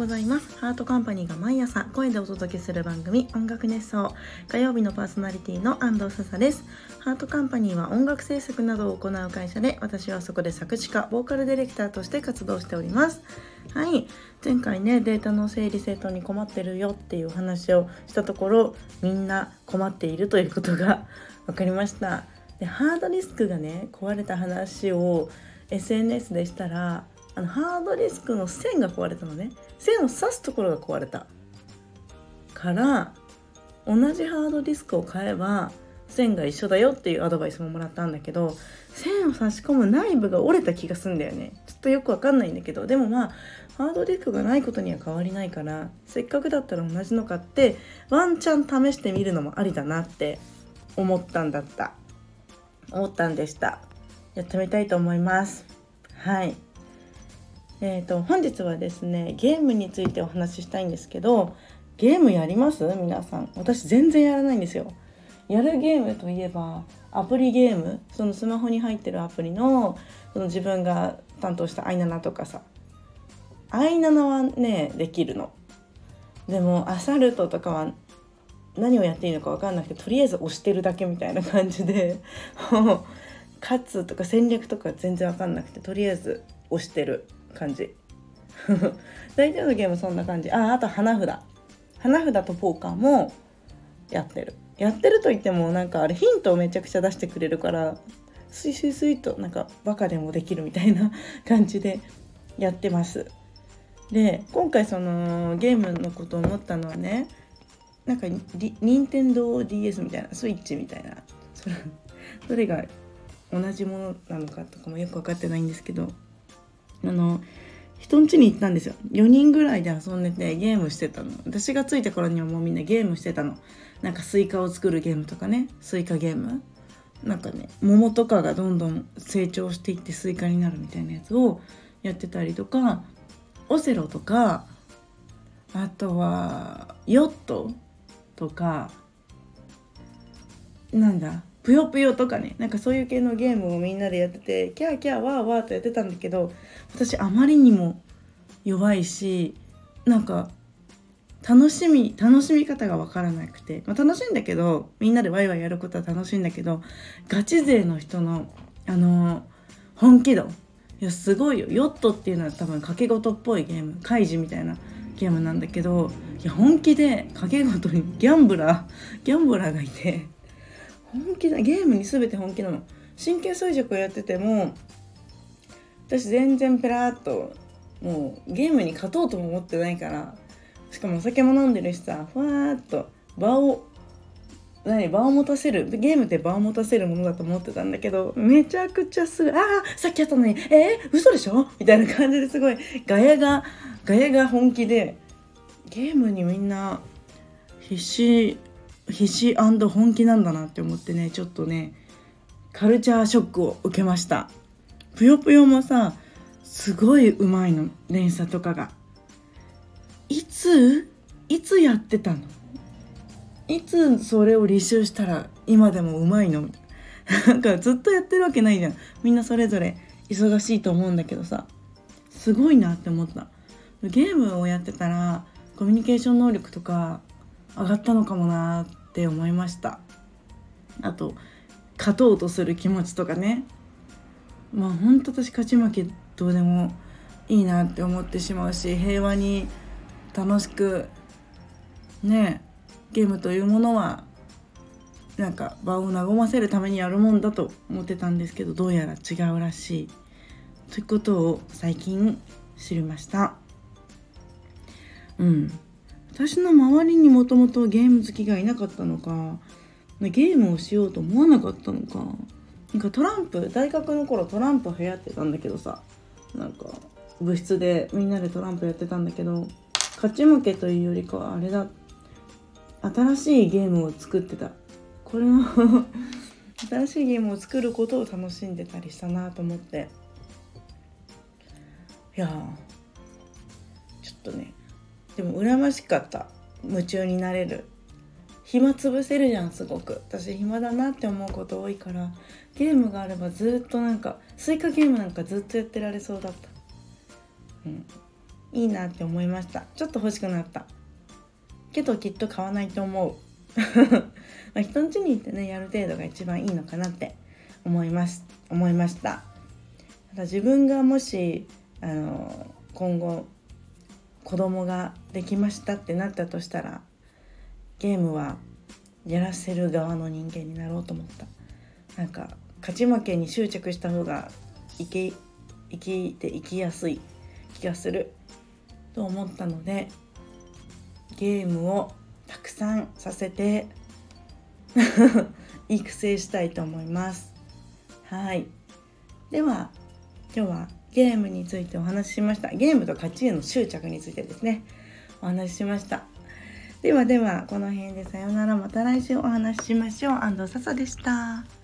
ございます。ハートカンパニーが毎朝声でお届けする番組音楽熱奏火曜日のパーソナリティの安藤笹です。ハートカンパニーは音楽制作などを行う会社で私はそこで作詞家ボーカルディレクターとして活動しております。はい。前回ねデータの整理整頓に困ってるよっていう話をしたところみんな困っているということが 分かりました。でハードディスクがね壊れた話を SNS でしたらあのハードディスクの線が壊れたのね。線を刺すところが壊れた。から同じハードディスクを買えば線が一緒だよっていうアドバイスももらったんだけど線を差し込む内部が折れた気がすんだよね。ちょっとよくわかんないんだけど。でもまあハードディスクがないことには変わりないからせっかくだったら同じの買ってワンチャン試してみるのもありだなって思ったんだった。思ったんでした。やってみたいと思います。はい。えーと、本日はですねゲームについてお話ししたいんですけどゲームやります？皆さん。私全然やらないんですよ。やるゲームといえばアプリゲーム？そのスマホに入ってるアプリのその自分が担当したアイナナとかさ。アイナナはねできるの。でもアサルトとかは何をやっていいのか分かんなくてとりあえず押してるだけみたいな感じで 勝つとか戦略とか全然分かんなくてとりあえず押してる。感じ。大体のゲームそんな感じ。ああと花札。花札とポーカーもやってる。やってると言ってもなんかあれヒントをめちゃくちゃ出してくれるからスイスイスイとなんかバカでもできるみたいな 感じでやってます。で今回そのゲームのことを思ったのはねなんか任天堂 d s みたいなスイッチみたいな。それそれが同じものなのかとかもよく分かってないんですけど。あの人ん家に行ったんですよ。4人ぐらいで遊んでてゲームしてたの。私が着いた頃にはもうみんなゲームしてたの。なんかスイカを作るゲームとかね。スイカゲーム。なんかね桃とかがどんどん成長していってスイカになるみたいなやつをやってたりとかオセロとかあとはヨットとかなんだぷよぷよとかねなんかそういう系のゲームをみんなでやっててキャーキャーワーワーとやってたんだけど私あまりにも弱いしなんか楽しみ楽しみ方が分からなくて、まあ、楽しいんだけどみんなでワイワイやることは楽しいんだけどガチ勢の人のあの本気度いやすごいよ。ヨットっていうのは多分掛け事っぽいゲームカイジみたいなゲームなんだけどいや本気で掛け事にギャンブラーギャンブラーがいて本気だ。ゲームに全て本気なの。神経衰弱をやってても私全然ペラーっともうゲームに勝とうとも思ってないからしかもお酒も飲んでるしさふわーっと場を何場を持たせる。ゲームって場を持たせるものだと思ってたんだけどめちゃくちゃすぐああさっきやったのにえー、嘘でしょ？みたいな感じですごいガヤがガヤが本気でゲームにみんな必死必死本気なんだなって思ってねちょっとねカルチャーショックを受けました。ぷよぷよもさすごいうまいの連鎖とかが。いついつやってたの？いつそれを履修したら今でもうまいの？なんかずっとやってるわけないじゃん。みんなそれぞれ忙しいと思うんだけどさ。すごいなって思った。ゲームをやってたらコミュニケーション能力とか上がったのかもなって思いました。あと勝とうとする気持ちとかね。まあほんと私勝ち負けどうでもいいなって思ってしまうし平和に楽しくねゲームというものはなんか場を和ませるためにやるもんだと思ってたんですけどどうやら違うらしい。ということを最近知りました。うん。私の周りにもともとゲーム好きがいなかったのかゲームをしようと思わなかったのか。なんかトランプ大学の頃トランプ流行ってたんだけどさなんか部室でみんなでトランプやってたんだけど勝ち負けというよりかはあれだ。新しいゲームを作ってた。これも 新しいゲームを作ることを楽しんでたりしたなと思って。いやちょっとねでも羨ましかった。夢中になれる。暇つぶせるじゃんすごく。私暇だなって思うこと多いから。ゲームがあればずっとなんかスイカゲームなんかずっとやってられそうだった。うん。いいなって思いました。ちょっと欲しくなった。けどきっと買わないと思う。ま人ん家に行ってねやる程度が一番いいのかなって。思います。思いました。ただ自分がもしあの今後子供ができましたってなったとしたらゲームはやらせる側の人間になろうと思った。なんか勝ち負けに執着した方が生き生きて生きやすい気がすると思ったのでゲームをたくさんさせて 育成したいと思います。はい。では今日はゲームについてお話ししました。ゲームと勝ちへの執着についてですね。お話ししました。ではではこの辺でさようなら。また来週お話ししましょう。安藤笹でした。